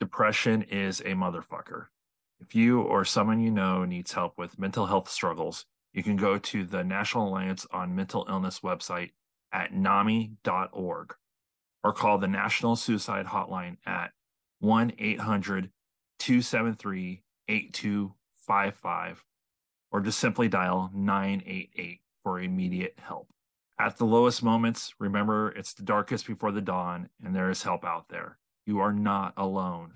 Depression is a motherfucker. If you or someone you know needs help with mental health struggles, you can go to the National Alliance on Mental Illness website at nami.org or call the National Suicide Hotline at 1 800 273 8255 or just simply dial 988 for immediate help. At the lowest moments, remember it's the darkest before the dawn, and there is help out there. You are not alone.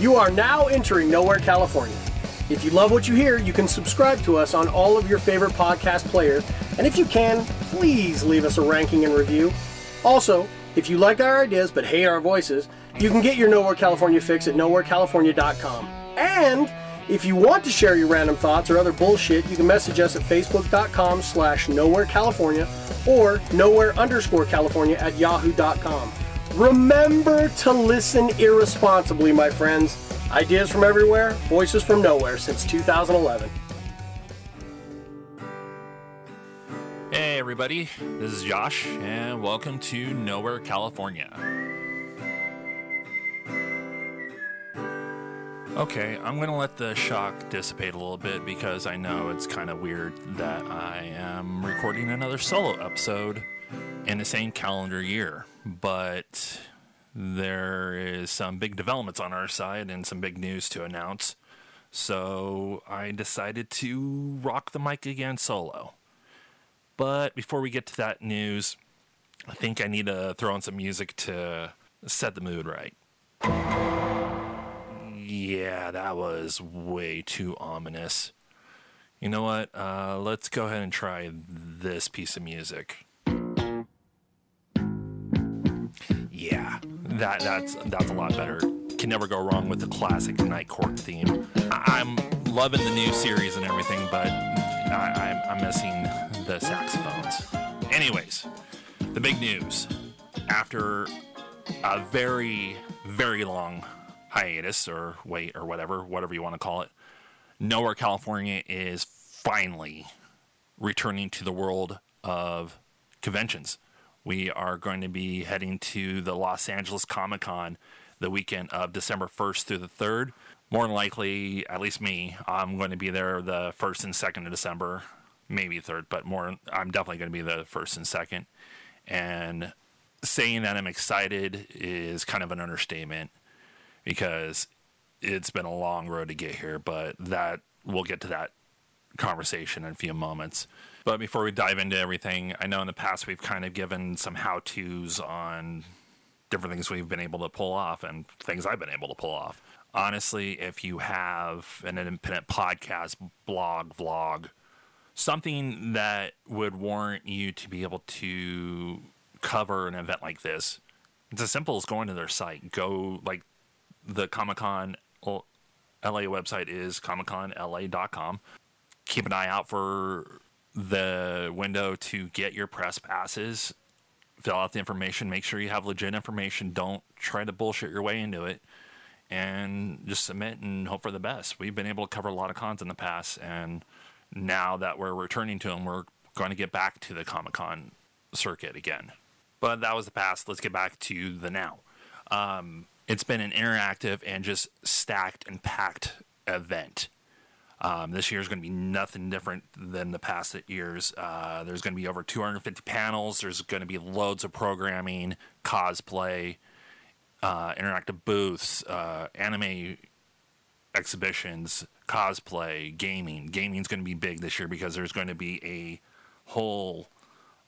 You are now entering Nowhere, California. If you love what you hear, you can subscribe to us on all of your favorite podcast players, and if you can, please leave us a ranking and review. Also, if you like our ideas but hate our voices, you can get your Nowhere California fix at nowherecalifornia.com. And if you want to share your random thoughts or other bullshit, you can message us at facebook.com slash nowherecalifornia or nowhere underscore California at yahoo.com. Remember to listen irresponsibly, my friends. Ideas from everywhere, voices from nowhere since 2011. Hey, everybody, this is Josh, and welcome to Nowhere, California. Okay, I'm to let the shock dissipate a little bit because I know it's kind of weird that I am recording another solo episode in the same calendar year. But there is some big developments on our side and some big news to announce. So I decided to rock the mic again solo. But before we get to that news, I think I need to throw in some music to set the mood right. Yeah, that was way too ominous. You know what? Uh, let's go ahead and try this piece of music. Yeah, that that's that's a lot better. Can never go wrong with the classic Night Court theme. I- I'm loving the new series and everything, but I- I'm, I'm missing the saxophones. Anyways, the big news after a very very long hiatus or wait or whatever, whatever you want to call it, Nowhere California is finally returning to the world of conventions. We are going to be heading to the Los Angeles Comic Con the weekend of December 1st through the 3rd. More than likely, at least me, I'm going to be there the 1st and 2nd of December, maybe 3rd, but more, I'm definitely going to be the 1st and 2nd. And saying that I'm excited is kind of an understatement because it's been a long road to get here, but that we'll get to that conversation in a few moments. But before we dive into everything, I know in the past we've kind of given some how to's on different things we've been able to pull off and things I've been able to pull off. Honestly, if you have an independent podcast, blog, vlog, something that would warrant you to be able to cover an event like this, it's as simple as going to their site. Go like the Comic Con oh, LA website is comicconla.com. Keep an eye out for the window to get your press passes. Fill out the information. Make sure you have legit information. Don't try to bullshit your way into it. And just submit and hope for the best. We've been able to cover a lot of cons in the past, and now that we're returning to them, we're going to get back to the Comic Con circuit again. But that was the past. Let's get back to the now. Um, it's been an interactive and just stacked and packed event. Um, this year is going to be nothing different than the past years. Uh, there's going to be over 250 panels. There's going to be loads of programming, cosplay, uh, interactive booths, uh, anime exhibitions, cosplay, gaming. Gaming's going to be big this year because there's going to be a whole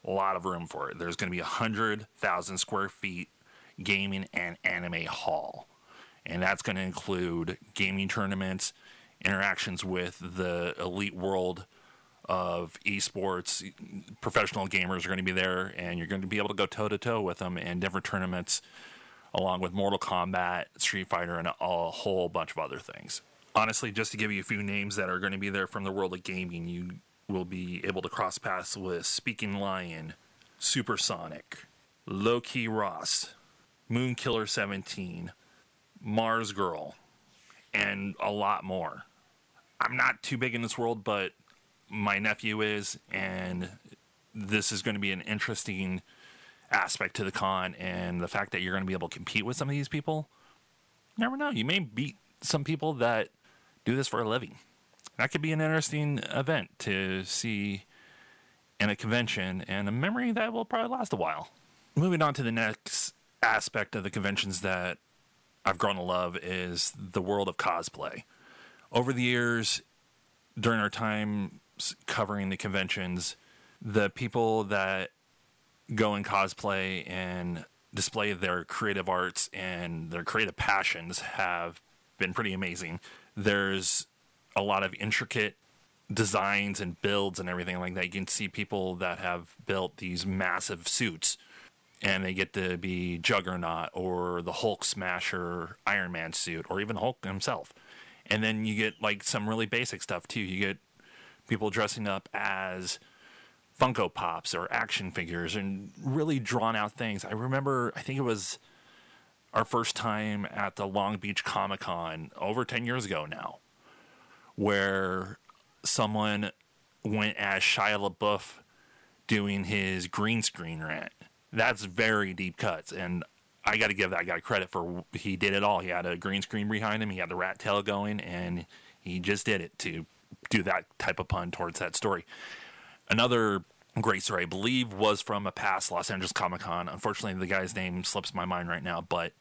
lot of room for it. There's going to be 100,000 square feet gaming and anime hall. And that's going to include gaming tournaments, interactions with the elite world of esports. Professional gamers are going to be there, and you're going to be able to go toe to toe with them in different tournaments, along with Mortal Kombat, Street Fighter, and a, whole bunch of other things. Honestly, just to give you a few names that are going to be there from the world of gaming, you will be able to cross paths with Speaking Lion, Supersonic, Loki Ross, Moon Killer 17, Mars Girl, and a lot more. I'm not too big in this world, but my nephew is, and this is going to be an interesting aspect to the con. And the fact that you're going to be able to compete with some of these people, never know. You may beat some people that do this for a living. That could be an interesting event to see in a convention and a memory that will probably last a while. Moving on to the next aspect of the conventions that I've grown to love is the world of cosplay. Over the years, during our time covering the conventions, the people that go in cosplay and display their creative arts and their creative passions have been pretty amazing. There's a lot of intricate designs and builds and everything like that. You can see people that have built these massive suits and they get to be Juggernaut or the Hulk Smasher Iron Man suit or even Hulk himself. And then you get like some really basic stuff too. You get people dressing up as Funko Pops or action figures and really drawn out things. I remember, I think it was our first time at the Long Beach Comic Con over 10 years ago now, where someone went as Shia LaBeouf doing his green screen rant. That's very deep cuts, and I got to give that guy credit for he did it all. He had a green screen behind him, he had the rat tail going, and he just did it to do that type of pun towards that story. Another great story, I believe, was from a past Los Angeles Comic Con. Unfortunately, the guy's name slips my mind right now, but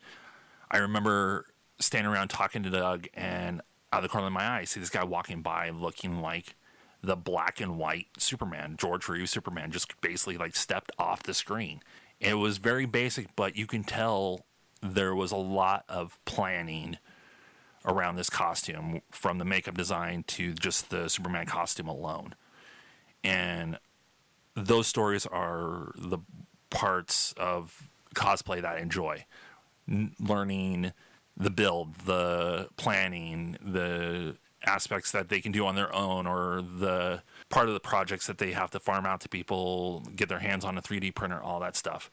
I remember standing around talking to Doug, and out of the corner of my eye, I see this guy walking by looking like the black and white Superman, George Reeves Superman, just basically like stepped off the screen. It was very basic, but you can tell there was a lot of planning around this costume from the makeup design to just the Superman costume alone. And those stories are the parts of cosplay that I enjoy. N- learning the build, the planning, the aspects that they can do on their own, or the part of the projects that they have to farm out to people, get their hands on a 3D printer, all that stuff.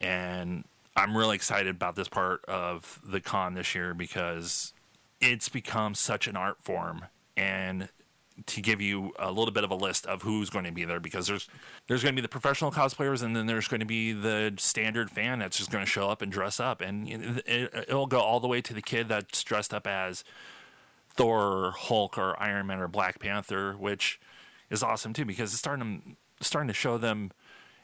And I'm really excited about this part of the con this year because it's become such an art form and to give you a little bit of a list of who's going to be there because there's there's going to be the professional cosplayers and then there's going to be the standard fan that's just going to show up and dress up and it, will go all the way to the kid that's dressed up as Thor or Hulk or Iron Man or Black Panther which is awesome too because it's starting to, starting to show them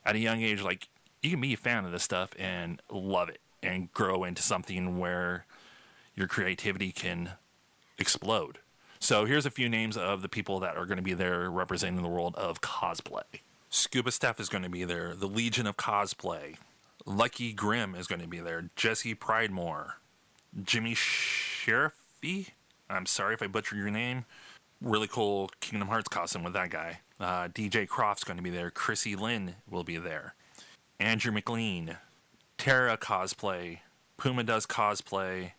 at a young age like you can be a fan of this stuff and love it and grow into something where your creativity can explode. So here's a few names of the people that are going to be there representing the world of cosplay. Scuba Steph is going to be there. The Legion of Cosplay. Lucky Grimm is going to be there. Jesse Pridemore. Jimmy Sheriffy. I'm sorry if I butchered your name. Really cool Kingdom Hearts costume with that guy. Uh, DJ Croft's going to be there. Chrissy Lynn will be there. Andrew McLean. Tara Cosplay. Puma does cosplay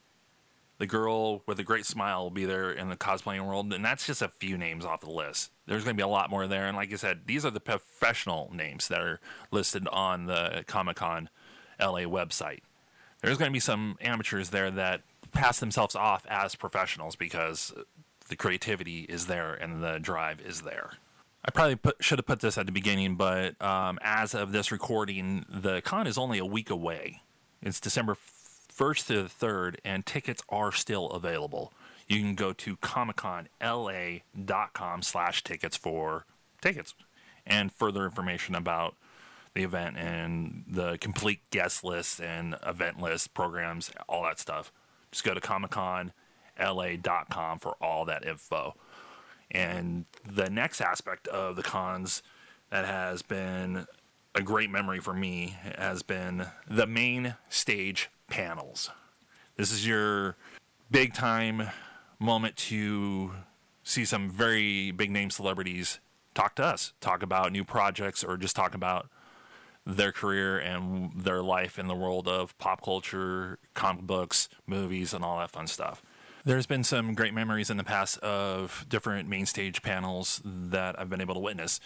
the girl with a great smile will be there in the cosplaying world, and that's just a few names off the list. There's going to be a lot more there, and like I said, these are the professional names that are listed on the Comic Con LA website. There's going to be some amateurs there that pass themselves off as professionals because the creativity is there and the drive is there. I probably put, should have put this at the beginning, but um, as of this recording, the con is only a week away. It's December 1st to the 3rd, and tickets are still available. You can go to comicconla.com slash tickets for tickets and further information about the event and the complete guest list and event list, programs, all that stuff. Just go to comicconla.com for all that info. And the next aspect of the cons that has been a great memory for me has been the main stage panels. This is your big time moment to see some very big name celebrities talk to us, talk about new projects, or just talk about their career and their life in the world of pop culture, comic books, movies, and all that fun stuff. There's been some great memories in the past of different main stage panels that I've been able to witness.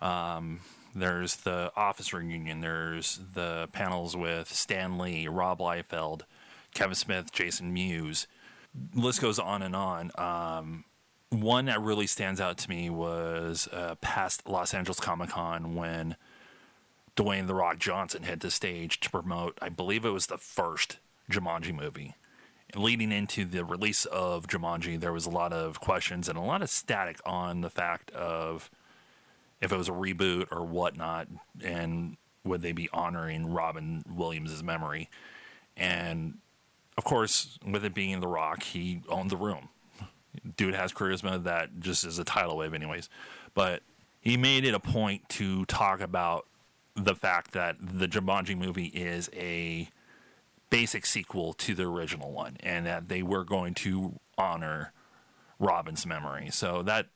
Um, there's the Office reunion. There's the panels with Stan Lee, Rob Liefeld, Kevin Smith, Jason Mewes. List goes on and on. Um, one that really stands out to me was uh, past Los Angeles Comic Con when Dwayne The Rock Johnson hit the stage to promote, I believe it was the first Jumanji movie. leading into the release of Jumanji, there was a lot of questions and a lot of static on the fact of if it was a reboot or whatnot, and would they be honoring Robin Williams' memory? And of course, with it being The Rock, he owned the room. Dude has charisma that just is a tidal wave, anyways. But he made it a point to talk about the fact that the Jumanji movie is a basic sequel to the original one and that they were going to honor Robin's memory. So that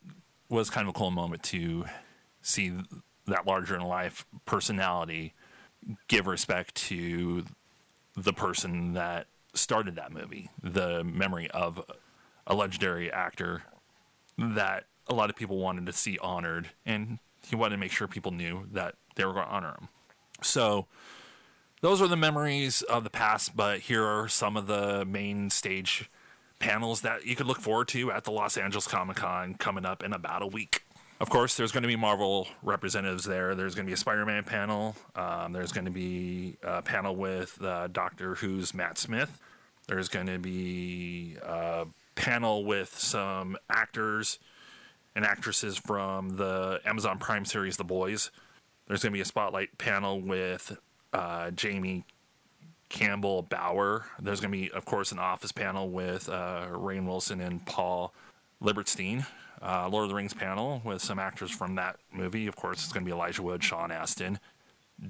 was kind of a cool moment to see that larger in life personality give respect to the person that started that movie, the memory of a legendary actor that a lot of people wanted to see honored, and he wanted to make sure people knew that they were going to honor him. So, those are the memories of the past, but here are some of the main stage panels that you could look forward to at the Los Angeles Comic Con coming up in about a week. Of course, there's going to be Marvel representatives there. There's going to be a Spider Man panel. Um, there's going to be a panel with uh, Doctor Who's Matt Smith. There's going to be a panel with some actors and actresses from the Amazon Prime series The Boys. There's going to be a spotlight panel with uh, Jamie Campbell Bower. There's going to be, of course, an office panel with uh, Rainn Wilson and Paul Lieberstein uh, Lord of the Rings panel with some actors from that movie. Of course, it's going to be Elijah Wood, Sean Astin,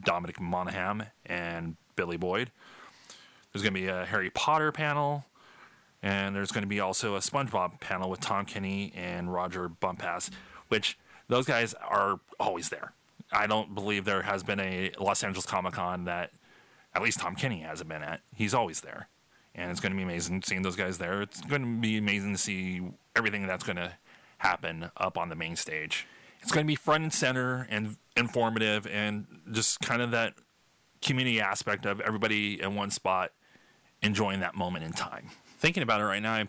Dominic Monaghan, and Billy Boyd. There's going to be a Harry Potter panel, and there's going to be also a SpongeBob panel with Tom Kenny and Roger Bumpass, which those guys are always there. I don't believe there has been a Los Angeles Comic Con that at least Tom Kenny hasn't been at. He's always there. And it's going to be amazing seeing those guys there. It's going to be amazing to see everything that's going to happen up on the main stage. It's going to be front and center and informative and just kind of that community aspect of everybody in one spot enjoying that moment in time. Thinking about it right now, I'm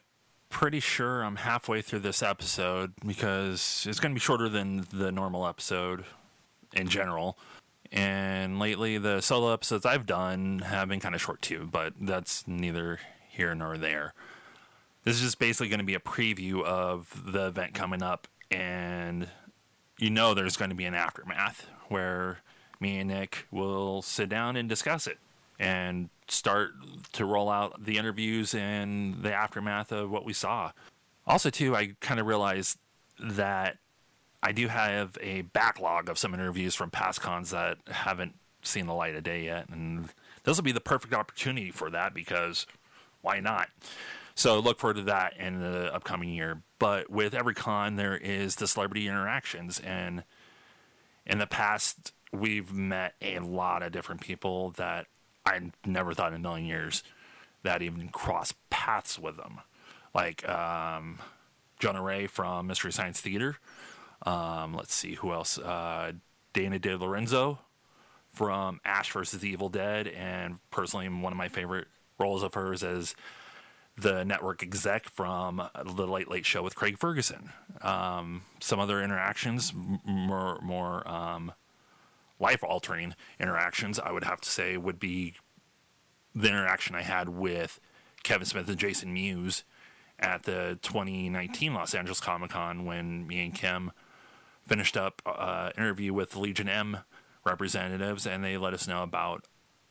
pretty sure I'm halfway through this episode because it's going to be shorter than the normal episode in general. And lately, the solo episodes I've done have been kind of short too, but that's neither here nor there. This is just basically going to be a preview of the event coming up, and you know there's going to be an aftermath where me and Nick will sit down and discuss it and start to roll out the interviews and the aftermath of what we saw. Also, too, I kind of realized that I do have a backlog of some interviews from past cons that haven't seen the light of day yet, and this will be the perfect opportunity for that because why not? So look forward to that in the upcoming year. But with every con, there is the celebrity interactions, and in the past, we've met a lot of different people that I never thought in a million years that even cross paths with them, like um, Jonah Ray from Mystery Science Theater. Um, let's see who else. Uh, Dana DeLorenzo from Ash versus the Evil Dead, and personally, one of my favorite roles of hers as the network exec from the Late Late Show with Craig Ferguson. Um, some other interactions, more more um, life altering interactions, I would have to say, would be the interaction I had with Kevin Smith and Jason Mewes at the 2019 Los Angeles Comic Con when me and Kim finished up uh, interview with Legion M representatives, and they let us know about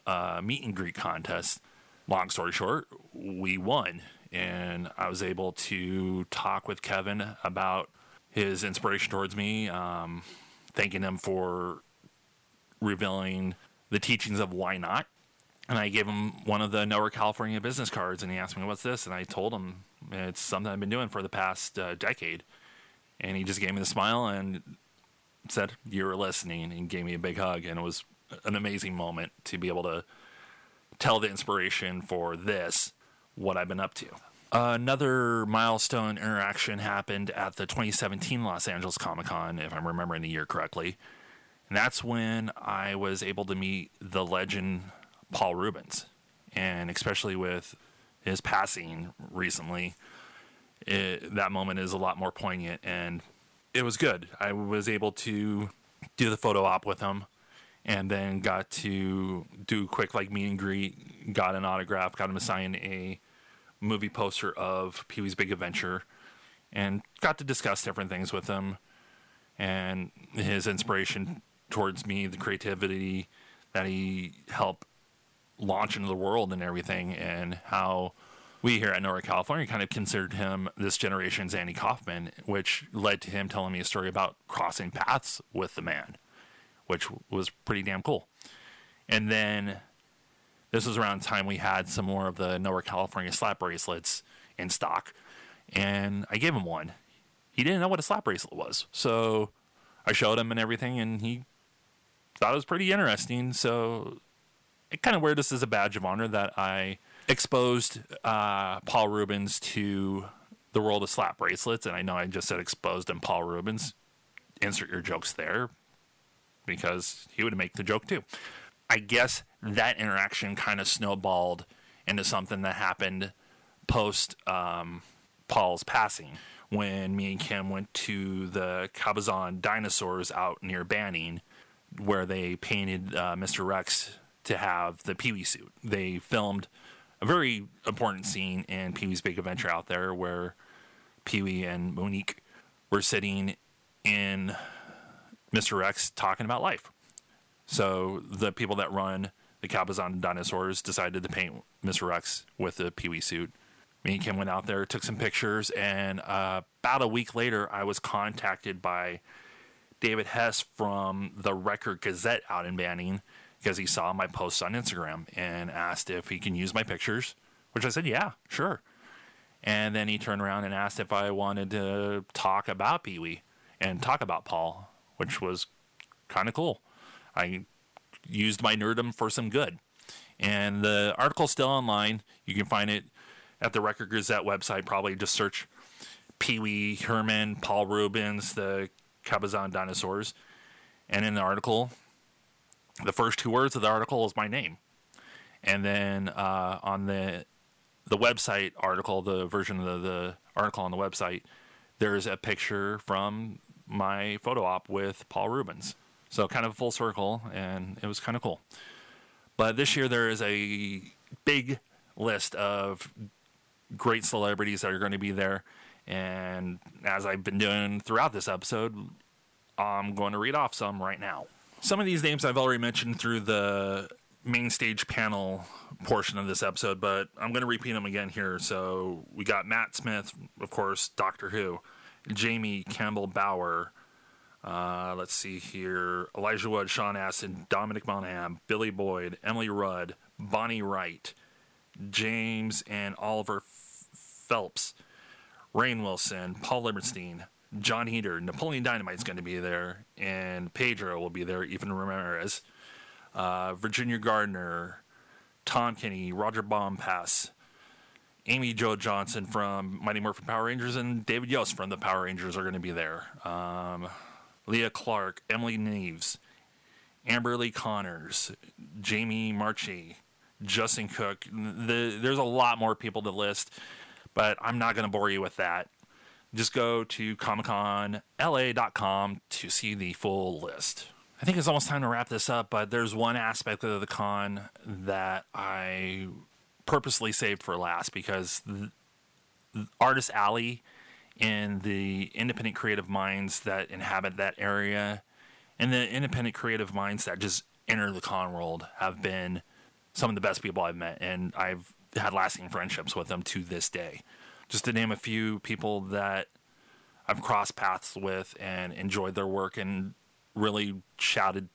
a meet and greet contest long story short, we won. And I was able to talk with Kevin about his inspiration towards me, um, thanking him for revealing the teachings of why not. And I gave him one of the Nowhere California business cards, and he asked me, What's this? And I told him it's something I've been doing for the past uh, decade. And he just gave me the smile and said, You're listening, and gave me a big hug. And it was an amazing moment to be able to tell the inspiration for this, what I've been up to. Another milestone interaction happened at the 2017 Los Angeles Comic Con, if I'm remembering the year correctly. And that's when I was able to meet the legend Paul Reubens And especially with his passing recently, it, that moment is a lot more poignant and it was good. I was able to do the photo op with him and then got to do a quick like meet and greet, got an autograph, got him to sign a movie poster of Pee Wee's Big Adventure and got to discuss different things with him and his inspiration towards me, the creativity that he helped launch into the world and everything, and how we here at Nowhere, California kind of considered him this generation's Andy Kaufman, which led to him telling me a story about crossing paths with the man, which was pretty damn cool. And then this was around the time we had some more of the Nowhere, California slap bracelets in stock, and I gave him one. He didn't know what a slap bracelet was, so I showed him and everything, and he thought it was pretty interesting. So it kind of wear this as a badge of honor that I exposed uh, Paul Reubens to the world of slap bracelets. And I know I just said exposed and Paul Reubens. Insert your jokes there because he would make the joke too. I guess that interaction kind of snowballed into something that happened post um, Paul's passing when me and Kim went to the Cabazon dinosaurs out near Banning, where they painted uh, Mr. Rex to have the Pee Wee suit. They filmed a very important scene in Pee Wee's Big Adventure out there where Pee Wee and Monique were sitting in Mr. Rex talking about life. So the people that run the Cabazon dinosaurs decided to paint Mr. Rex with the Pee Wee suit. Me and Kim went out there, took some pictures, and uh, about a week later, I was contacted by David Hess from the Record Gazette out in Banning because he saw my posts on Instagram and asked if he can use my pictures, which I said, yeah, sure. And then he turned around and asked if I wanted to talk about Pee Wee and talk about Paul, which was kind of cool. I used my nerdum for some good. And the article's still online. You can find it at the Record Gazette website. Probably just search Pee Wee Herman, Paul Reubens, the Cabazon dinosaurs. And in the article, the first two words of the article is my name. And then uh, on the the website article, the version of the, the article on the website, there's a picture from my photo op with Paul Reubens. So kind of full circle, and it was kind of cool. But this year there is a big list of great celebrities that are going to be there. And as I've been doing throughout this episode, I'm going to read off some right now. Some of these names I've already mentioned through the main stage panel portion of this episode, but I'm going to repeat them again here. So we got Matt Smith, of course, Doctor Who, Jamie Campbell Bower. Uh, let's see here Elijah Wood, Sean Astin, Dominic Monaghan, Billy Boyd, Emily Rudd, Bonnie Wright, James and Oliver Phelps, Rainn Wilson, Paul Lieberstein, Jon Heder, Napoleon Dynamite is going to be there, and Pedro will be there, Efren Ramirez, uh, Virginia Gardner, Tom Kenny, Roger Bumpass, Amy Jo Johnson from Mighty Morphin Power Rangers, and David Yost from the Power Rangers are going to be there. Um, Leah Clark, Emily Neves, Amber Lee Connors, Jamie Marchi, Justin Cook. The, there's a lot more people to list, but I'm not going to bore you with that. Just go to ComicConLA.com to see the full list. I think it's almost time to wrap this up, but there's one aspect of the con that I purposely saved for last because Artist Alley and the independent creative minds that inhabit that area and the independent creative minds that just enter the con world have been some of the best people I've met, and I've had lasting friendships with them to this day. Just to name a few people that I've crossed paths with and enjoyed their work and really shouted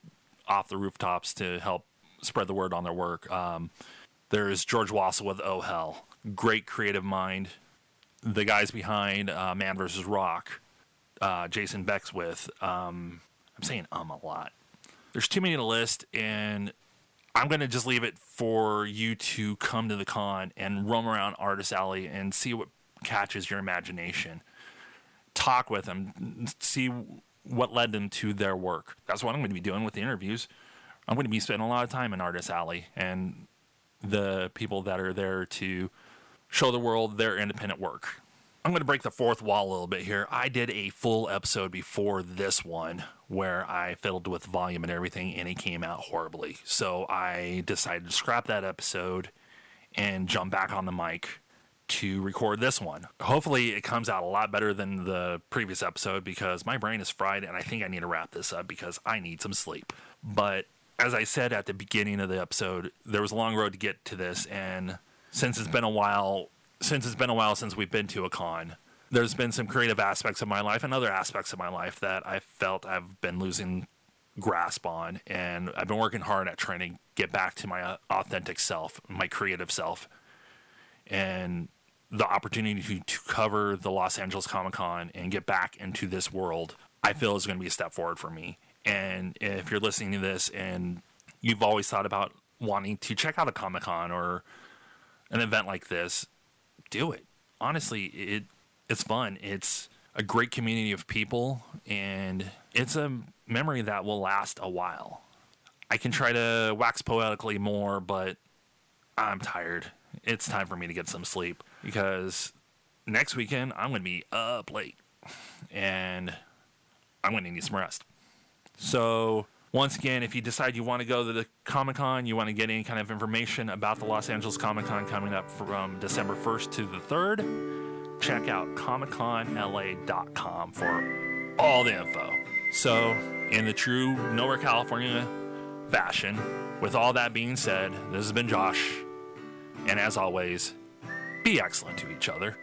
off the rooftops to help spread the word on their work. Um, there's George Wassel with Oh Hell, great creative mind. The guys behind uh, Man vs. Rock, uh, Jason Beckwith. Um, I'm saying um a lot. There's too many to list, and I'm going to just leave it for you to come to the con and roam around Artist Alley and see what catches your imagination. Talk with them, see what led them to their work. That's what I'm going to be doing with the interviews. I'm going to be spending a lot of time in Artist Alley and the people that are there to show the world their independent work. I'm going to break the fourth wall a little bit here. I did a full episode before this one where I fiddled with volume and everything, and it came out horribly. So I decided to scrap that episode and jump back on the mic to record this one. Hopefully, it comes out a lot better than the previous episode because my brain is fried and I think I need to wrap this up because I need some sleep. But as I said at the beginning of the episode, there was a long road to get to this, and since it's been a while, since it's been a while since we've been to a con, there's been some creative aspects of my life and other aspects of my life that I felt I've been losing grasp on, and I've been working hard at trying to get back to my authentic self, my creative self, and the opportunity to, to cover the Los Angeles Comic Con and get back into this world, I feel is going to be a step forward for me. And if you're listening to this and you've always thought about wanting to check out a Comic Con or an event like this, do it. Honestly, it it's fun. It's a great community of people and it's a memory that will last a while. I can try to wax poetically more, but I'm tired. It's time for me to get some sleep because next weekend I'm going to be up late and I'm going to need some rest. So, once again, if you decide you want to go to the Comic Con, you want to get any kind of information about the Los Angeles Comic Con coming up from December 1st to the 3rd, check out ComicConLA.com for all the info. So, in the true Nowhere California fashion, with all that being said, this has been Josh, and as always, be excellent to each other.